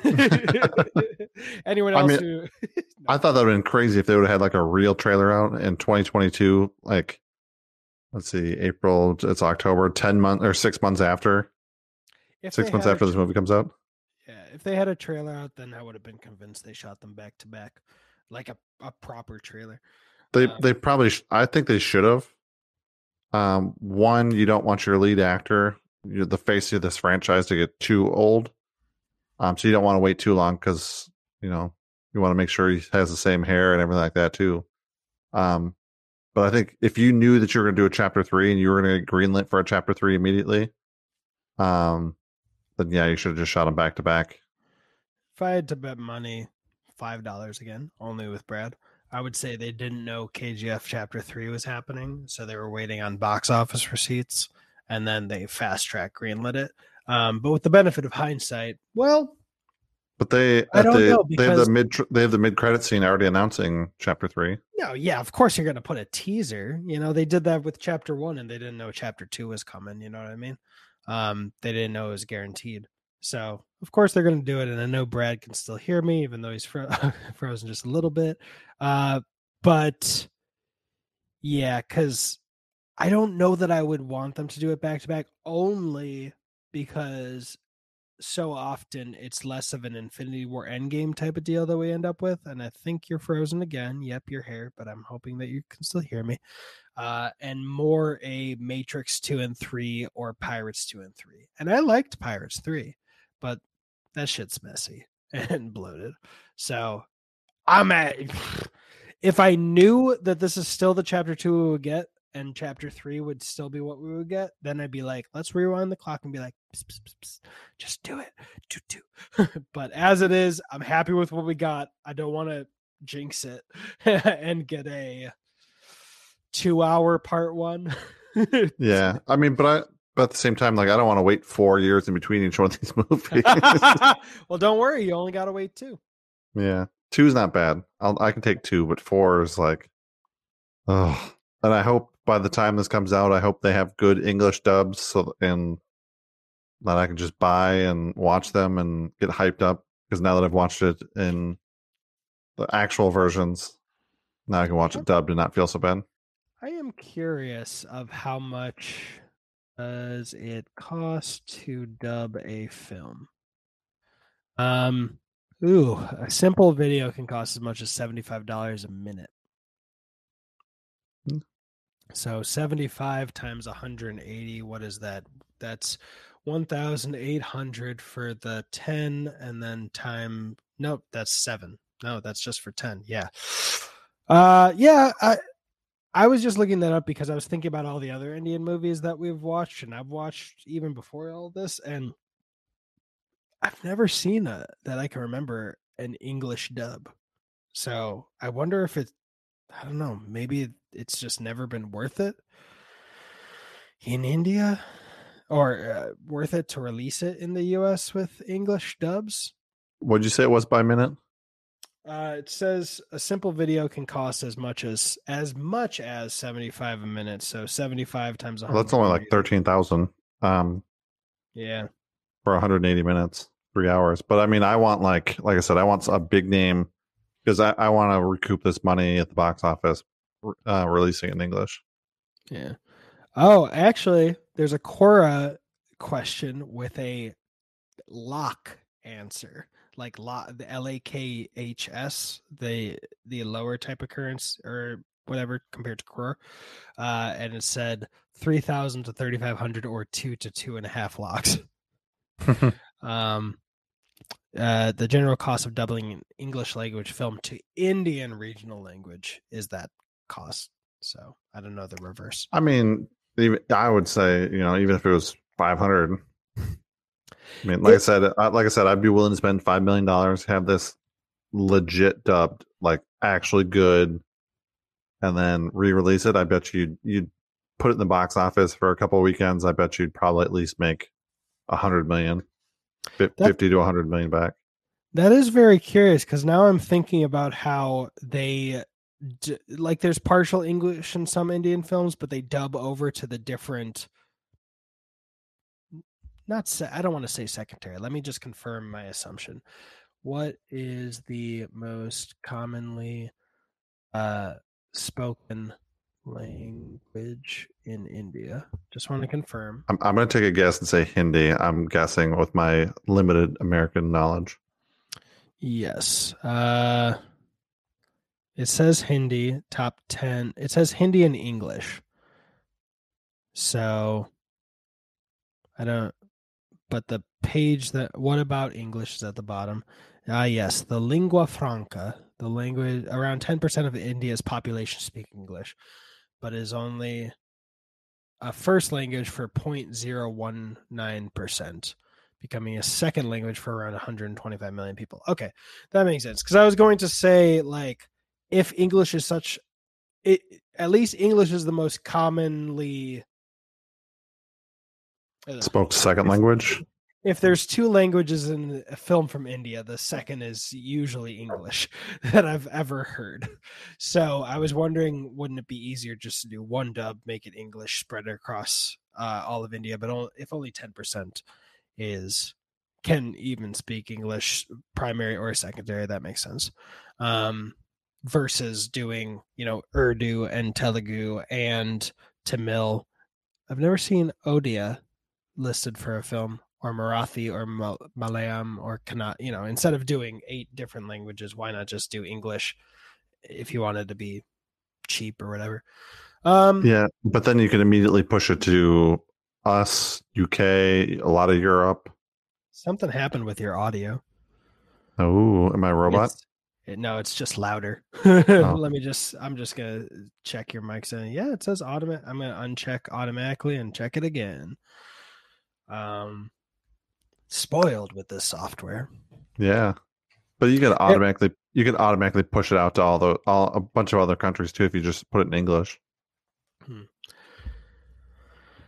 Anyone else I mean, who I thought that would have been crazy if they would have had like a real trailer out in 2022. Like, let's see, April, it's October, 10 months or six months after, if six months a after this movie comes out. If they had a trailer out, then I would have been convinced they shot them back to back, like a, a proper trailer. They Um, they probably sh- I think they should have. Um, one, you don't want your lead actor, you're the face of this franchise, to get too old. Um, so you don't want to wait too long because you know you want to make sure he has the same hair and everything like that too. Um, but I think if you knew that you were going to do a chapter three and you were going to get greenlit for a chapter three immediately, um, then yeah, you should have just shot them back to back. If I had to bet money, five dollars again, only with Brad, I would say they didn't know KGF Chapter Three was happening, so they were waiting on box office receipts, and then they fast track greenlit it. Um, but with the benefit of hindsight, well, But they I don't the, know, they have because- the mid they have the mid credit scene already announcing chapter three. no, yeah, of course you're gonna put a teaser. You know, they did that with Chapter One, and they didn't know Chapter Two was coming. You know what I mean? Um, they didn't know it was guaranteed. So of course they're going to do it, and I know Brad can still hear me, even though he's fro- frozen just a little bit. Uh, but yeah, because I don't know that I would want them to do it back to back, only because so often it's less of an Infinity War Endgame type of deal that we end up with. And I think you're frozen again. Yep, you're here, but I'm hoping that you can still hear me. Uh, and more a Matrix 2 and 3 or Pirates 2 and 3. And I liked Pirates 3, but that shit's messy and bloated. So I'm at. If I knew that this is still the chapter two we would get, and chapter three would still be what we would get, then I'd be like, let's rewind the clock and be like, "Psst, psst, psst, psst, just do it, do do. but as it is, I'm happy with what we got. I don't want to jinx it and get a two-hour part one. Yeah, I mean, but I but at the same time, like I don't want to wait four years in between each one of these movies. well, don't worry, you only got to wait two. yeah, two's not bad. I'll I can take two, but four is like, oh. And I hope by the time this comes out, I hope they have good English dubs, so and that I can just buy and watch them and get hyped up. Because now that I've watched it in the actual versions, now I can watch it dubbed and not feel so bad. I am curious of how much does it cost to dub a film. Um, ooh, a simple video can cost as much as seventy-five dollars a minute. So 75 times 180, what is that? That's 1,800 for the 10, and then time. Nope, that's seven. No, that's just for 10. Yeah. Uh, yeah. I, I was just looking that up because I was thinking about all the other Indian movies that we've watched and I've watched even before all this, and I've never seen a that I can remember an English dub. So I wonder if it I don't know, maybe it's just never been worth it in India or uh, worth it to release it in the US with English dubs. What'd you say it was by minute? Uh, it says a simple video can cost as much as as much as 75 a minute. So 75 times well, that's only like 13,000 um yeah for 180 minutes, 3 hours. But I mean, I want like like I said I want a big name because I, I want to recoup this money at the box office uh, releasing in English. Yeah. Oh, actually, there's a Quora question with a lock answer like the L A K H S, the the lower type occurrence or whatever compared to Quora, uh, and it said three thousand to thirty five hundred or two to two and a half lakhs. um, uh, the general cost of doubling an English language film to Indian regional language is that cost. So I don't know the reverse. I mean, I would say you know even if it was five hundred, I mean, like it, I said, like I said, I'd be willing to spend five million dollars, have this legit dubbed, like actually good, and then re-release it. I bet you you'd put it in the box office for a couple of weekends. I bet you'd probably at least make a hundred million, fifty to a hundred million back. That is very curious because now I'm thinking about how they like there's partial English in some Indian films, but they dub over to the different not se- I don't want to say secondary. Let me just confirm my assumption. What is the most commonly uh, spoken language in India? Just want to confirm. I'm, I'm going to take a guess and say Hindi. I'm guessing with my limited American knowledge. Yes. Uh, it says Hindi, top 10. It says Hindi and English. So I don't but the page that what about English is at the bottom. Ah, yes, the lingua franca, the language around 10% of India's population speak English, but is only a first language for 0.019%, becoming a second language for around 125 million people. Okay, that makes sense. Because I was going to say, like, if English is such, it, at least English is the most commonly Spoke second language. If there's two languages in a film from India, the second is usually English that I've ever heard. So I was wondering, wouldn't it be easier just to do one dub, make it English, spread it across uh, all of India? But if only ten percent is can even speak English, primary or secondary, that makes sense. Um, versus doing, you know, Urdu and Telugu and Tamil. I've never seen Odia listed for a film or Marathi or Mal- Malayalam or Kannada, you know, instead of doing eight different languages, why not just do English if you wanted to be cheap or whatever? Um, yeah, but then you can immediately push it to us, UK, a lot of Europe. Something happened with your audio. Oh, am I a robot? It's, it, no, it's just louder. oh. Let me just. I'm just gonna check your mic. Saying, yeah, it says automatic. I'm gonna uncheck automatically and check it again um, spoiled with this software. Yeah, but you can automatically you can automatically push it out to all the all a bunch of other countries too if you just put it in English. Hmm.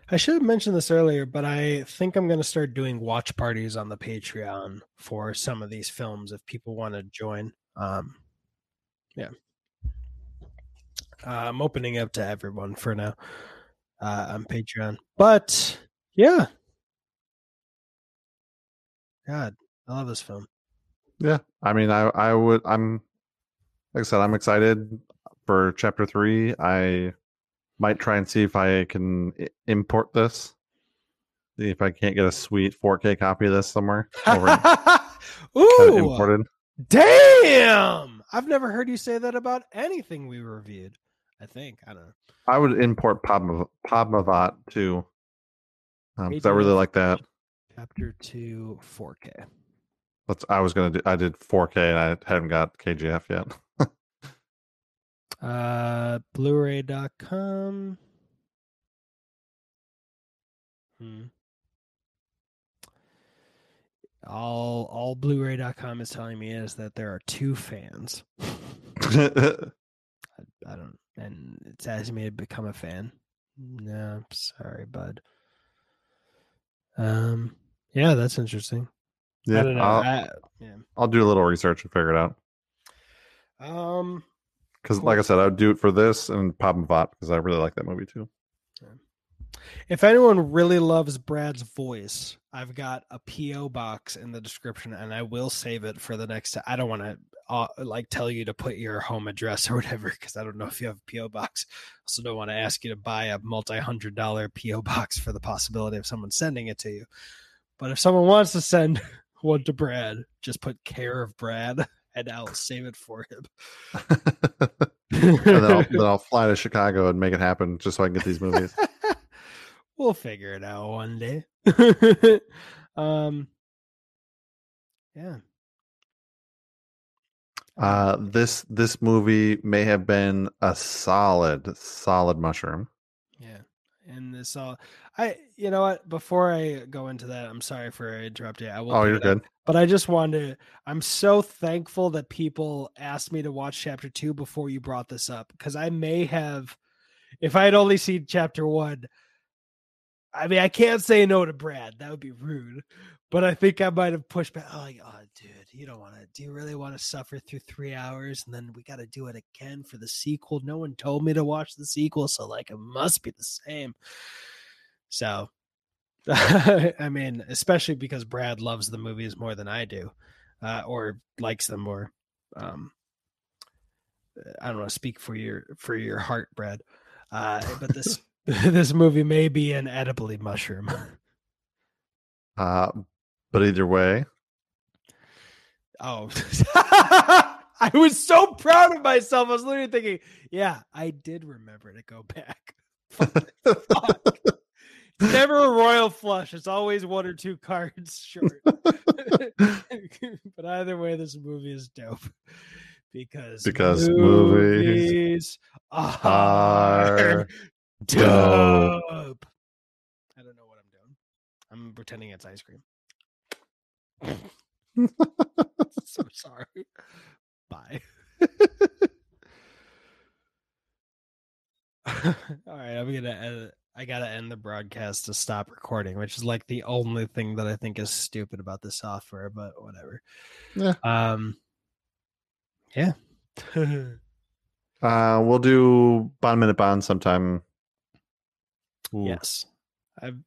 I should have mentioned this earlier, but I think I'm going to start doing watch parties on the Patreon for some of these films if people want to join. Um, yeah, uh, I'm opening up to everyone for now uh, on Patreon, but yeah, God, I love this film. Yeah, I mean, I I would I'm like I said, I'm excited for chapter three. I might try and see if I can import this. See if I can't get a sweet 4K copy of this somewhere. Over Ooh, imported. Damn! I've never heard you say that about anything we reviewed. I think I don't know. I would import Padma- Padmavat too. Um, I really like that. Chapter two, 4K. That's I was gonna do. I did 4K and I haven't got KGF yet. Uh, Blu-ray.com. Hmm. All all Blu-ray.com is telling me is that there are two fans. I, I don't, and it's asking me to become a fan. No, sorry, bud. Um, yeah, that's interesting. yeah, I don't know. I'll, I, yeah. I'll do a little research and figure it out. Um, Because, like I said, I would do it for this and Padmavat because I really like that movie too. If anyone really loves Brad's voice, I've got a PO box in the description, and I will save it for the next. I don't want to uh, like tell you to put your home address or whatever because I don't know if you have a PO box. Also, don't want to ask you to buy a multi-hundred dollar PO box for the possibility of someone sending it to you. But if someone wants to send one to Brad, just put care of Brad, and I'll save it for him. and then I'll, then I'll fly to Chicago and make it happen just so I can get these movies. we'll figure it out one day. um, yeah. Uh, this this movie may have been a solid solid mushroom. And this all I you know what, before I go into that, I'm sorry for interrupting. I will Oh, you're up, good. But I just wanted to I'm so thankful that people asked me to watch chapter two before you brought this up. Because I may have if I had only seen chapter one, I mean I can't say no to Brad. That would be rude. But I think I might have pushed back. Oh, like, oh dude, you don't want to. Do you really want to suffer through three hours and then we got to do it again for the sequel? No one told me to watch the sequel, so like it must be the same. So, I mean, especially because Brad loves the movies more than I do, uh, or likes them more. Um, I don't want to speak for your for your heart, Brad, uh, but this this movie may be an edibly mushroom. Uh, but either way, Oh, I was so proud of myself. I was literally thinking, yeah, I did remember to go back. Fuck. It's never a royal flush. It's always one or two cards short. but either way, this movie is dope because Because movies are are dope. I don't know what I'm doing. I'm pretending it's ice cream. so sorry. Bye. All right, I'm gonna edit. I gotta end the broadcast to stop recording, which is like the only thing that I think is stupid about the software, but whatever. Yeah. Um. Yeah. uh, we'll do Bond Minute Bond sometime. Ooh. yes. I've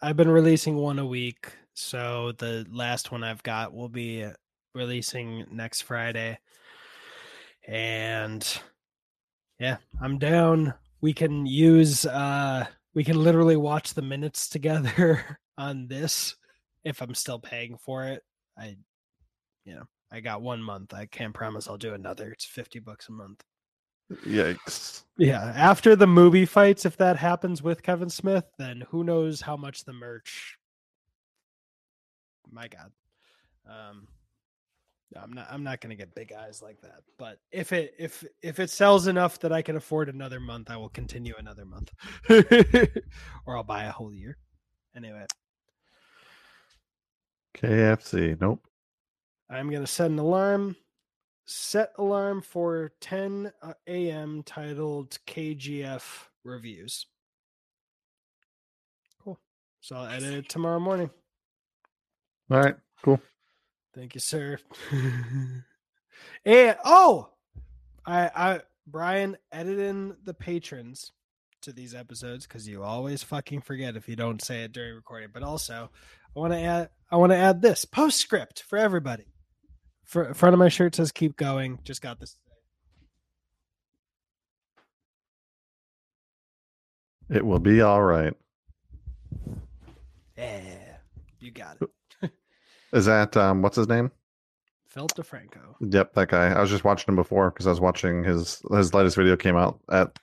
I've been releasing one a week, so the last one I've got will be releasing next Friday. And yeah, I'm down. We can use uh we can literally watch the minutes together on this if I'm still paying for it. I you know, I got one month. I can't promise I'll do another. It's 50 bucks a month. Yikes. Yeah, after the movie fights, if that happens with Kevin Smith, then who knows how much the merch. My God, um, I'm not. I'm not going to get big eyes like that. But if it if if it sells enough that I can afford another month, I will continue another month, or I'll buy a whole year. Anyway, KFC. Nope. I'm going to set an alarm. Set alarm for 10 uh, a.m. titled KGF reviews. Cool. So I'll edit it tomorrow morning. All right. Cool. Thank you, sir. and oh, I I Brian edit in the patrons to these episodes because you always fucking forget if you don't say it during recording. But also, I want to add I want to add this postscript for everybody. For front of my shirt says "Keep going." Just got this. It will be all right. Yeah, you got it. Is that um what's his name? Phil DeFranco. Yep, that guy. I was just watching him before because I was watching his his latest video came out at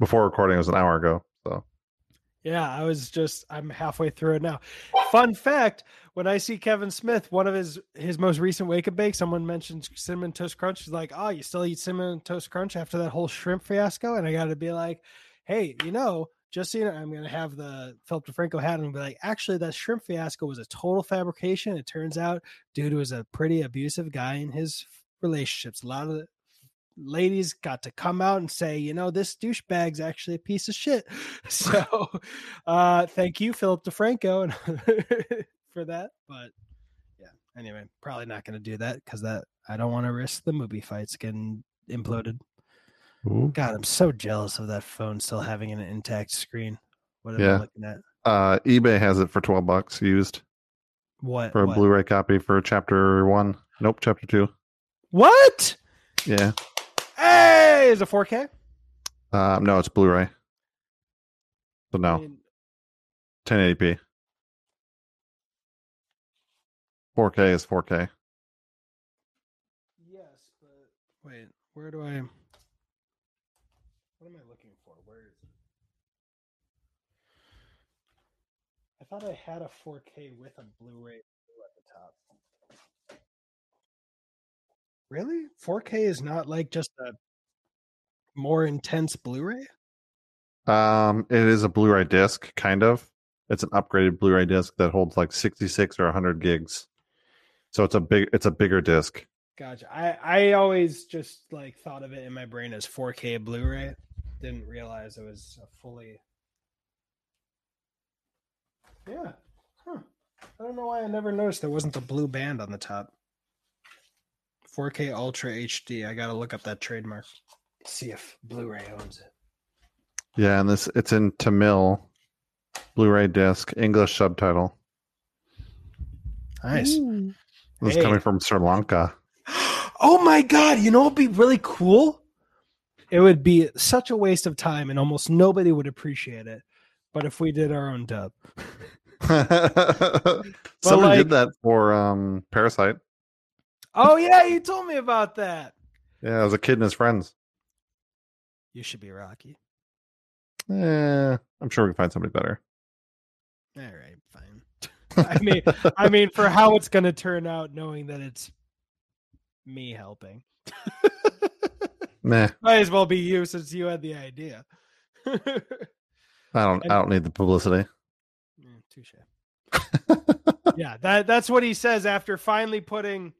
before recording it was an hour ago. So Yeah, I was just I'm halfway through it now. Fun fact, when I see Kevin Smith, one of his his most recent wake up bake, someone mentions cinnamon toast crunch. He's like, Oh, you still eat cinnamon toast crunch after that whole shrimp fiasco? And I gotta be like, Hey, you know, just you know, I'm gonna have the Philip DeFranco hat and be like, actually that shrimp fiasco was a total fabrication. It turns out dude was a pretty abusive guy in his relationships. A lot of ladies got to come out and say, you know, this douchebag's actually a piece of shit. So uh thank you, Philip DeFranco, and for that. But yeah, anyway, probably not gonna do that because that I don't want to risk the movie fights getting imploded. Ooh. God, I'm so jealous of that phone still having an intact screen. What am Yeah. I looking at? uh, eBay has it for twelve bucks used What for a what? Blu-ray copy for chapter one. Nope, chapter two. What? Yeah. Hey, is it 4K? Um, no, it's Blu-ray. So I no, mean, 1080p. 4K is 4K. Yes, but wait, where do I? What am I looking for? Where is it? I thought I had a 4K with a Blu-ray at the top. Really? 4K is not like just a more intense Blu-ray? Um, it is a Blu-ray disc, kind of. It's an upgraded Blu-ray disc that holds like 66 or 100 gigs. So it's a big, it's a bigger disc. Gotcha. I I always just like thought of it in my brain as 4K Blu-ray. Didn't realize it was a fully. Yeah. Huh. I don't know why I never noticed there wasn't the blue band on the top. 4K Ultra HD. I gotta look up that trademark. See if Blu-ray owns it. Yeah, and this it's in Tamil, Blu-ray disc, English subtitle. Nice. This Hey. is coming from Sri Lanka. Oh my god! You know what'd be really cool? It would be such a waste of time, and almost nobody would appreciate it. But if we did our own dub. Somebody like- did that for um Parasite. Oh yeah, you told me about that. Yeah, it was a kid and his friends. You should be Rocky. Yeah, I'm sure we can find somebody better. All right, fine. I mean, I mean, for how it's going to turn out, knowing that it's me helping, Meh. might as well be you since you had the idea. I don't. I don't need the publicity. Touche. yeah, that that's what he says after finally putting.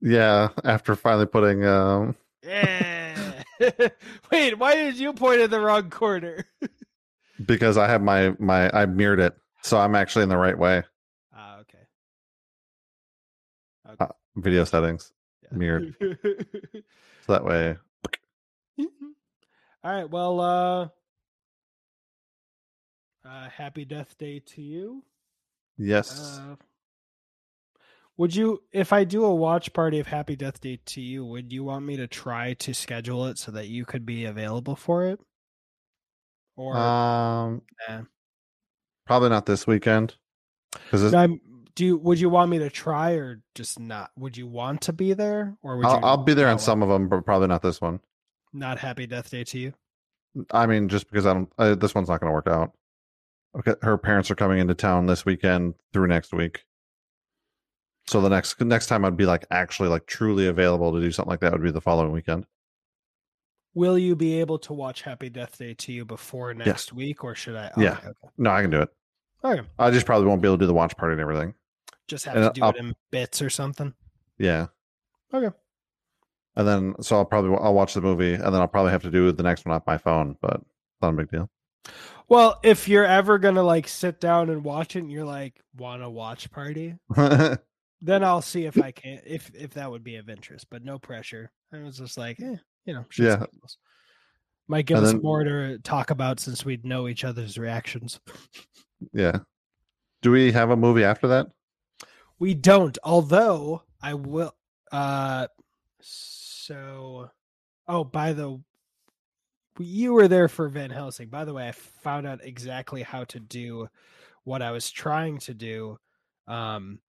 Yeah, after finally putting um Yeah. Wait, why did you point in the wrong corner? because I have my my I mirrored it, so I'm actually in the right way. Ah, okay. Video settings, Yeah. mirrored. so that way. All right. Well, uh, uh happy death day to you. Yes. Uh, would you, if I do a watch party of Happy Death Day 2U, would you want me to try to schedule it so that you could be available for it? Or um, nah. probably not this weekend because No, do you, would you want me to try or just not? Would you want to be there or would I'll, you? I'll be there on some of them, but probably not this one. Not Happy Death Day 2U. I mean, just because I don't, uh, this one's not going to work out. Okay, her parents are coming into town this weekend through next week. So the next next time I'd be like actually like truly available to do something like that would be the following weekend. Will you be able to watch Happy Death Day 2U before next week, or should I? Yeah. Okay. No, I can do it. Okay. I just probably won't be able to do the watch party and everything. Just have And to do I'll- it in bits or something. Yeah. Okay. And then so I'll probably I'll watch the movie and then I'll probably have to do the next one off my phone, but not a big deal. Well, if you're ever gonna like sit down and watch it, and you're like, want a watch party, then I'll see if I can, if if that would be of interest. But no pressure. I was just like, eh, you know, Yeah. Might give And us then- more to talk about since we'd know each other's reactions. yeah. Do we have a movie after that? We don't, although I will. Uh, so, oh, by the, you were there for Van Helsing. By the way, I found out exactly how to do what I was trying to do, um,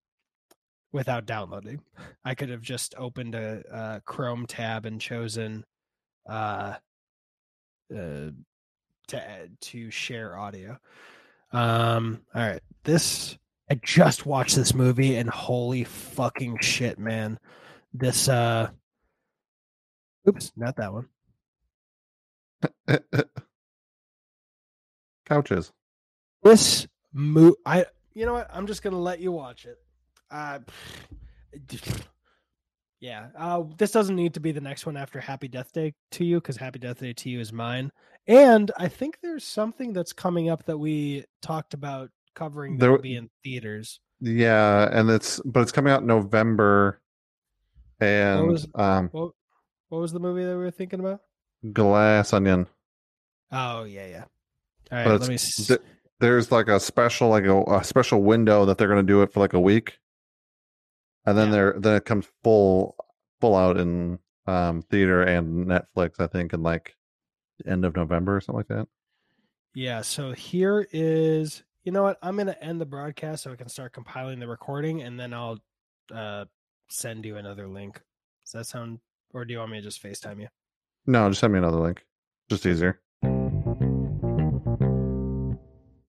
without downloading. I could have just opened a, a Chrome tab and chosen, uh, uh, to to share audio. Um, all right, this I just watched this movie and holy fucking shit, man! This uh, oops, not that one. Couches. This mo I you know what? I'm just gonna let you watch it. Uh, yeah. Uh, this doesn't need to be the next one after Happy Death Day 2U because Happy Death Day 2U is mine. And I think there's something that's coming up that we talked about covering that There- will be in theaters. Yeah, and it's but it's coming out in November, and was- um, What what was the movie that we were thinking about? Glass Onion. Oh yeah, yeah. All right, But let me. s- th- There's like a special like a, a special window that they're going to do it for like a week, and then Yeah. they're then it comes full full out in um theater and Netflix. I think in like the end of November or something like that. Yeah, so here is you know what? I'm gonna end the broadcast so I can start compiling the recording and then I'll uh send you another link. Does that sound or do you want me to just FaceTime you? No, just send me another link. Just easier.